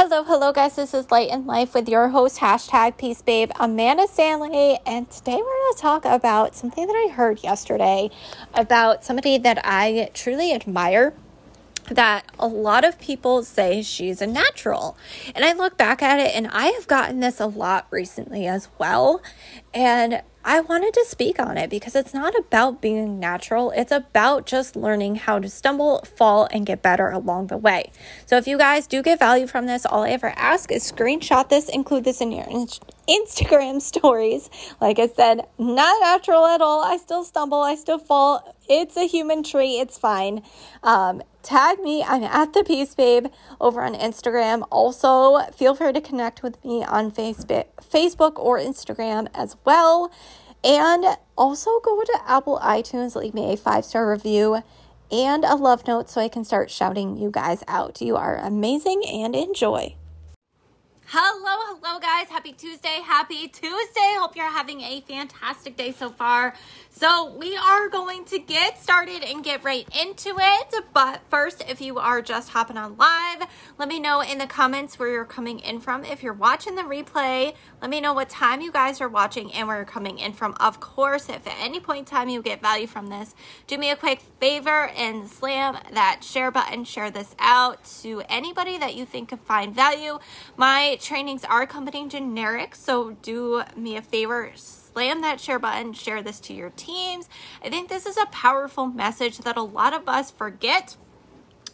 Hello, hello, guys. This is Light in Life with your host, hashtag Peace Babe, Amanda Stanley. And today we're going to talk about something that I heard yesterday about somebody that I truly admire that a lot of people say she's a natural. And I look back at it and I have gotten this a lot recently as well. And I wanted to speak on it because it's not about being natural. It's about just learning how to stumble, fall, and get better along the way. So if you guys do get value from this, all I ever ask is screenshot this, include this in your Instagram stories. Like I said, not natural at all. I still stumble, I still fall. It's a human trait. It's fine. Um, tag me. I'm at the Peace Babe over on Instagram. Also, feel free to connect with me on Facebook, Facebook or Instagram as well. And also go to Apple iTunes, leave me a five star review and a love note so I can start shouting you guys out. You are amazing and enjoy. Hello, hello, guys. Happy Tuesday. Happy Tuesday. Hope you're having a fantastic day so far. So, we are going to get started and get right into it. But first, if you are just hopping on live, let me know in the comments where you're coming in from. If you're watching the replay, let me know what time you guys are watching and where you're coming in from. Of course, if at any point in time you get value from this, do me a quick favor and slam that share button. Share this out to anybody that you think can find value. My trainings are accompanying generic, so do me a favor, slam that share button, share this to your teams. I think this is a powerful message that a lot of us forget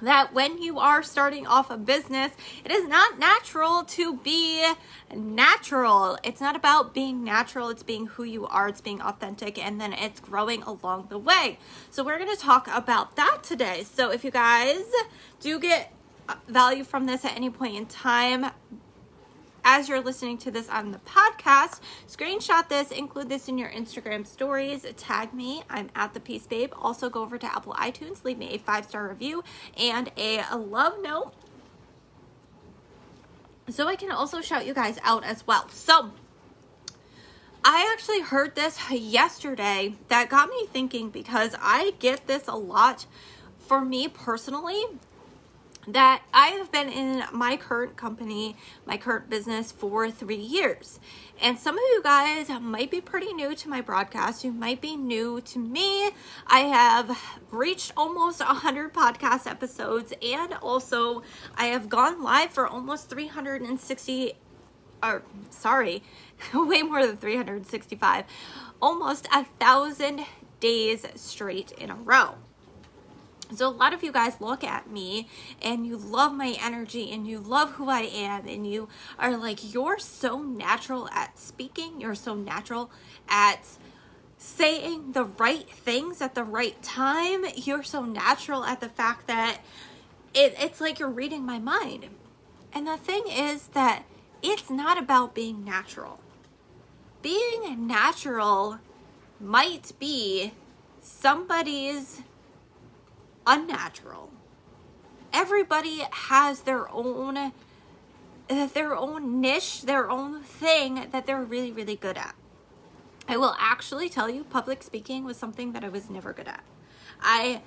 that when you are starting off a business, it is not natural to be natural. It's not about being natural, it's being who you are, it's being authentic, and then it's growing along the way. So, we're to talk about that today. So, if you guys do get value from this at any point in time, as you're listening to this on the podcast, screenshot this, include this in your Instagram stories, tag me. I'm at the Peace Babe. Also, go over to Apple iTunes, leave me a five star review and a, love note so I can also shout you guys out as well. So, I actually heard this yesterday that got me thinking because I get this a lot for me personally that I have been in my current company, my current business for three years. And some of you guys might be pretty new to my broadcast. You might be new to me. I have reached almost 100 podcast episodes, and also I have gone live for almost 360 or sorry, way more than 365, almost a thousand days straight in a row. So, a lot of you guys look at me and you love my energy and you love who I am, and you are like, you're so natural at speaking, you're so natural at saying the right things at the right time, you're so natural at the fact that it, it's like you're reading my mind. And the thing is that it's not about being natural. Being natural might be somebody's unnatural. Everybody has their own uh, their own niche, their own thing that they're really really good at. I will actually tell you public speaking was something that I was never good at. I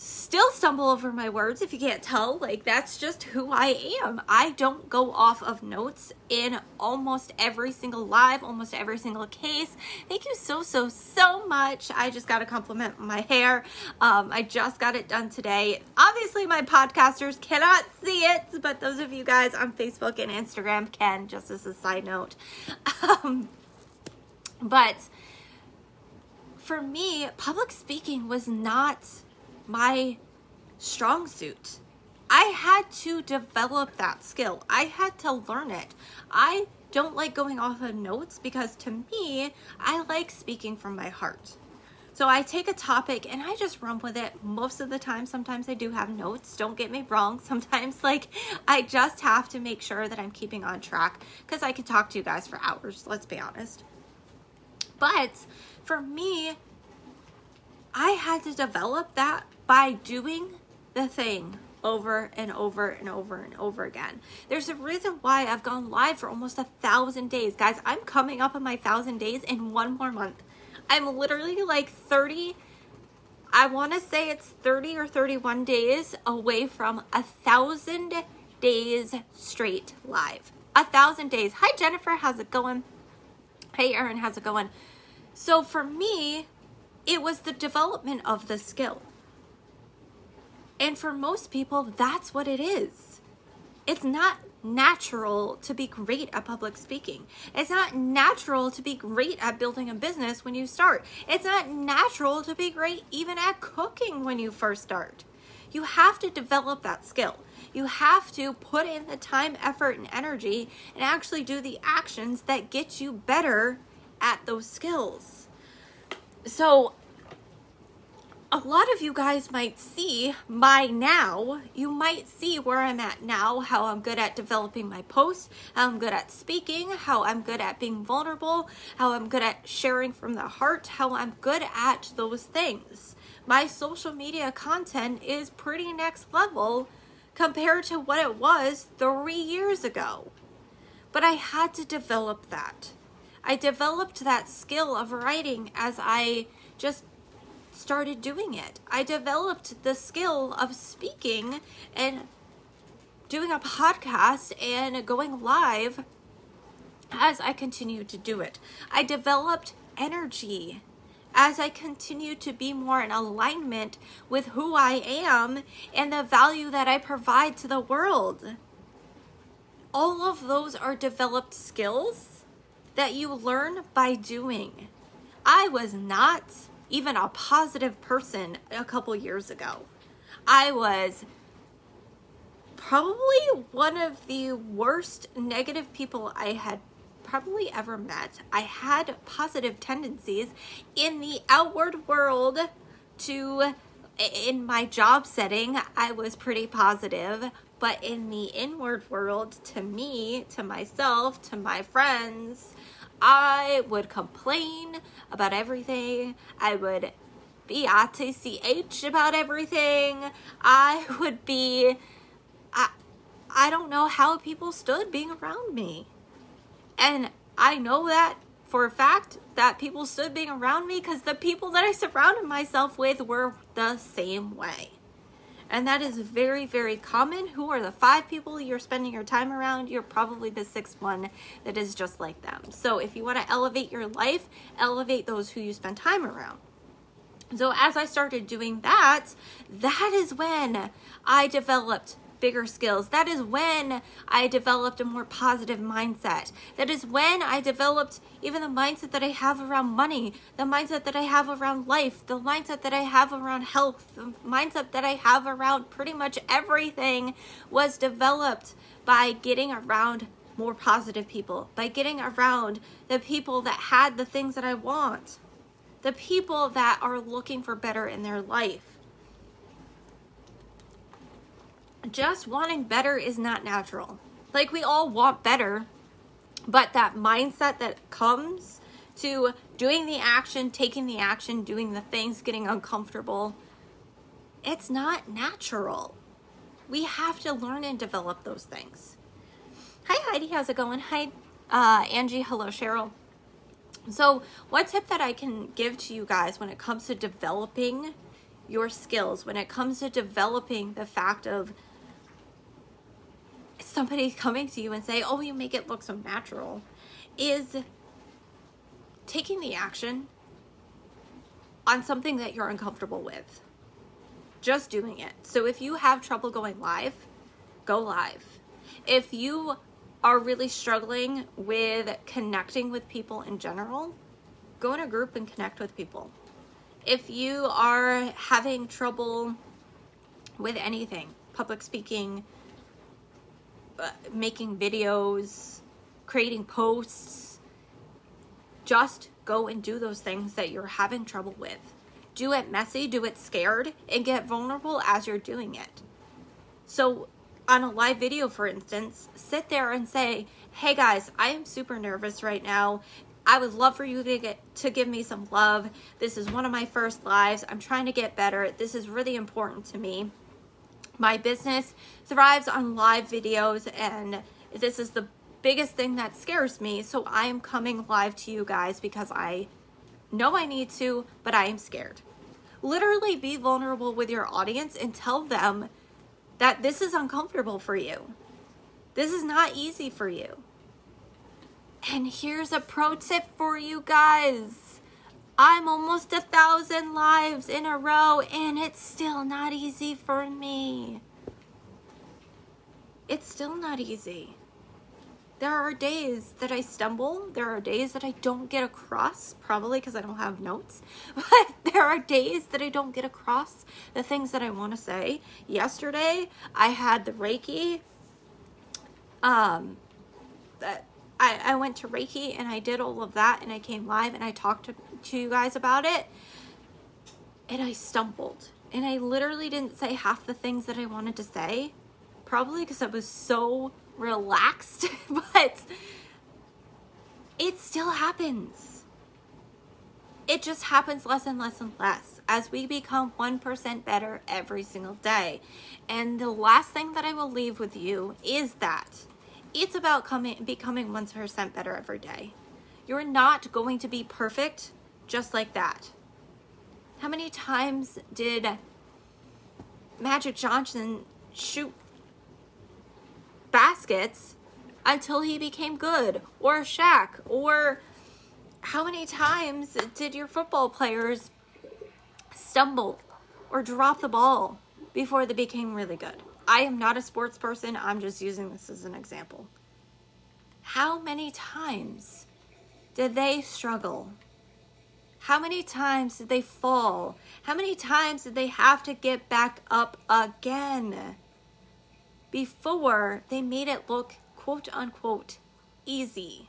still stumble over my words if you can't tell. Like, that's just who I am. I don't go off of notes in almost every single live, almost every single case. Thank you so, so, so much. I just got to compliment my hair. Um, I just got it done today. Obviously, my podcasters cannot see it, but those of you guys on Facebook and Instagram can, just as a side note. Um, but for me, public speaking was not my strong suit. I had to develop that skill. I had to learn it. I don't like going off of notes because to me, I like speaking from my heart. So I take a topic and I just run with it most of the time. Sometimes I do have notes, don't get me wrong. Sometimes, like, I just have to make sure that I'm keeping on track because I could talk to you guys for hours, let's be honest. But for me, I had to develop that by doing the thing over and over and over and over again. There's a reason why I've gone live for almost a thousand days. Guys, I'm coming up on my thousand days in one more month. I'm literally like 30, I want to say it's 30 or 31 days away from a thousand days straight live. A thousand days. Hi, Jennifer. How's it going? Hey, Erin. How's it going? So for me, it was the development of the skill. And for most people, that's what it is. It's not natural to be great at public speaking. It's not natural to be great at building a business when you start. It's not natural to be great even at cooking when you first start. You have to develop that skill. You have to put in the time, effort, and energy and actually do the actions that get you better at those skills. So, a lot of you guys might see my now. You might see where I'm at now, how I'm good at developing my posts, how I'm good at speaking, how I'm good at being vulnerable, how I'm good at sharing from the heart, how I'm good at those things. My social media content is pretty next level compared to what it was three years ago. But I had to develop that. I developed that skill of writing as I just started doing it. I developed the skill of speaking and doing a podcast and going live as I continued to do it. I developed energy as I continued to be more in alignment with who I am and the value that I provide to the world. All of those are developed skills that you learn by doing. I was not even a positive person a couple years ago. I was probably one of the worst negative people I had probably ever met. I had positive tendencies in the outward world to in my job setting, I was pretty positive, but in the inward world, to me, to myself, to my friends, I would complain about everything. I would be ATCH about everything. I would be, I, I don't know how people stood being around me. And I know that for a fact that people stood being around me because the people that I surrounded myself with were the same way. And that is very, very common. Who are the five people you're spending your time around? You're probably the sixth one that is just like them. So if you want to elevate your life, elevate those who you spend time around. So as I started doing that, that is when I developed bigger skills. That is when I developed a more positive mindset. That is when I developed even the mindset that I have around money, the mindset that I have around life, the mindset that I have around health, the mindset that I have around pretty much everything was developed by getting around more positive people, by getting around the people that had the things that I want, the people that are looking for better in their life just wanting better is not natural. Like we all want better, but that mindset that comes to doing the action, taking the action, doing the things, getting uncomfortable, it's not natural. We have to learn and develop those things. Hi, Heidi. How's it going? Hi, uh, Angie. Hello, Cheryl. So, what tip that I can give to you guys when it comes to developing your skills, when it comes to developing the fact of somebody coming to you and say, oh, you make it look so natural, is taking the action on something that you're uncomfortable with. Just doing it. So if you have trouble going live, go live. If you are really struggling with connecting with people in general, go in a group and connect with people. If you are having trouble with anything, public speaking, making videos, creating posts. Just go and do those things that you're having trouble with. Do it messy, do it scared, and get vulnerable as you're doing it. So, on a live video, for instance, sit there and say, Hey guys, I am super nervous right now. I would love for you to get to give me some love. This is one of my first lives. I'm trying to get better. This is really important to me. My business thrives on live videos, and this is the biggest thing that scares me. So I am coming live to you guys because I know I need to, but I am scared. Literally be vulnerable with your audience and tell them that this is uncomfortable for you. This is not easy for you. And here's a pro tip for you guys. I'm almost a thousand lives in a row, and it's still not easy for me. It's still not easy. There are days that I stumble. There are days that I don't get across, probably because I don't have notes. But there are days that I don't get across the things that I want to say. Yesterday, I had the Reiki. Um, that I, I went to Reiki and I did all of that and I came live and I talked to, you guys about it. And I stumbled. And I literally didn't say half the things that I wanted to say. Probably because I was so relaxed, but it still happens. It just happens less and less and less as we become 1% better every single day. And the last thing that I will leave with you is that it's about coming becoming 1% better every day. You're not going to be perfect just like that. How many times did Magic Johnson shoot baskets until he became good, or Shaq, or how many times did your football players stumble or drop the ball before they became really good? I am not a sports person, I'm just using this as an example. How many times did they struggle? How many times did they fall? How many times did they have to get back up again? before they made it look quote unquote easy.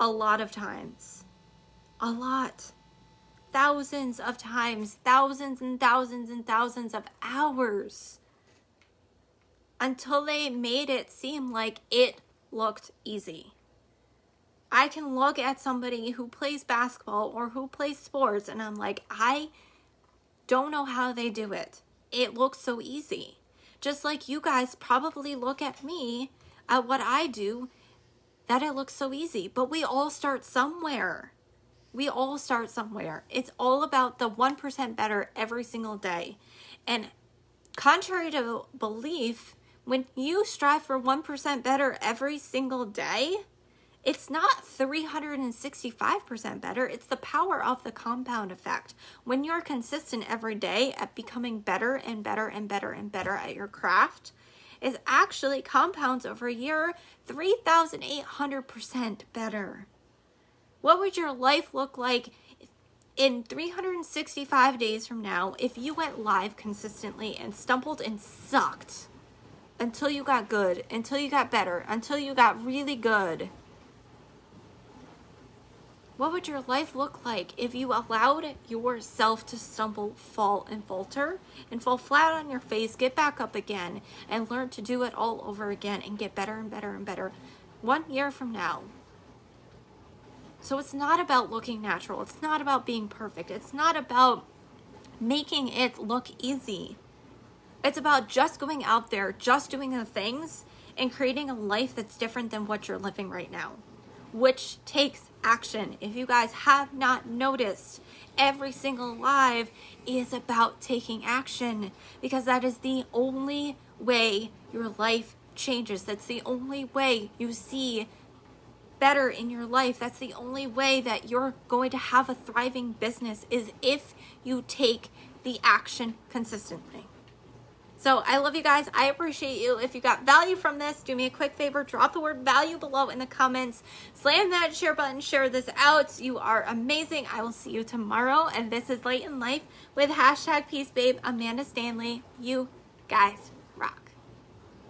A lot of times. A lot. Thousands of times, thousands and thousands and thousands of hours until they made it seem like it looked easy. I can look at somebody who plays basketball or who plays sports and I'm like, I don't know how they do it. It looks so easy. Just like you guys probably look at me, at what I do, that it looks so easy. But we all start somewhere. We all start somewhere. It's all about the 1% better every single day. And contrary to belief, when you strive for 1% better every single day, it's not 365% better. It's the power of the compound effect. When you're consistent every day at becoming better and better and better and better at your craft, it actually compounds over a year 3,800% better. What would your life look like in 365 days from now if you went live consistently and stumbled and sucked until you got good, until you got better, until you got really good? What would your life look like if you allowed yourself to stumble, fall, and falter, and fall flat on your face, get back up again, and learn to do it all over again and get better and better and better one year from now? So it's not about looking natural. It's not about being perfect. It's not about making it look easy. It's about just going out there, just doing the things, and creating a life that's different than what you're living right now which takes action. If you guys have not noticed, every single live is about taking action because that is the only way your life changes. That's the only way you see better in your life. That's the only way that you're going to have a thriving business is if you take the action consistently. So I love you guys. I appreciate you. If you got value from this, do me a quick favor. Drop the word value below in the comments. Slam that share button. Share this out. You are amazing. I will see you tomorrow. And this is Light in Life with hashtag Peace Babe, Amanda Stanley. You guys